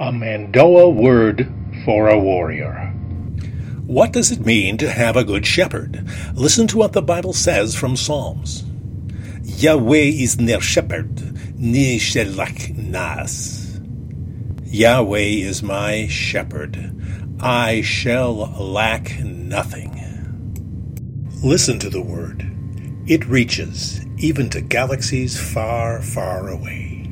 A Mando'a word for a warrior. What does it mean to have a good shepherd? Listen to what the Bible says from Psalms. Yahweh is their shepherd, ne shall nas. Yahweh is my shepherd, I shall lack nothing. Listen to the word. It reaches even to galaxies far, far away.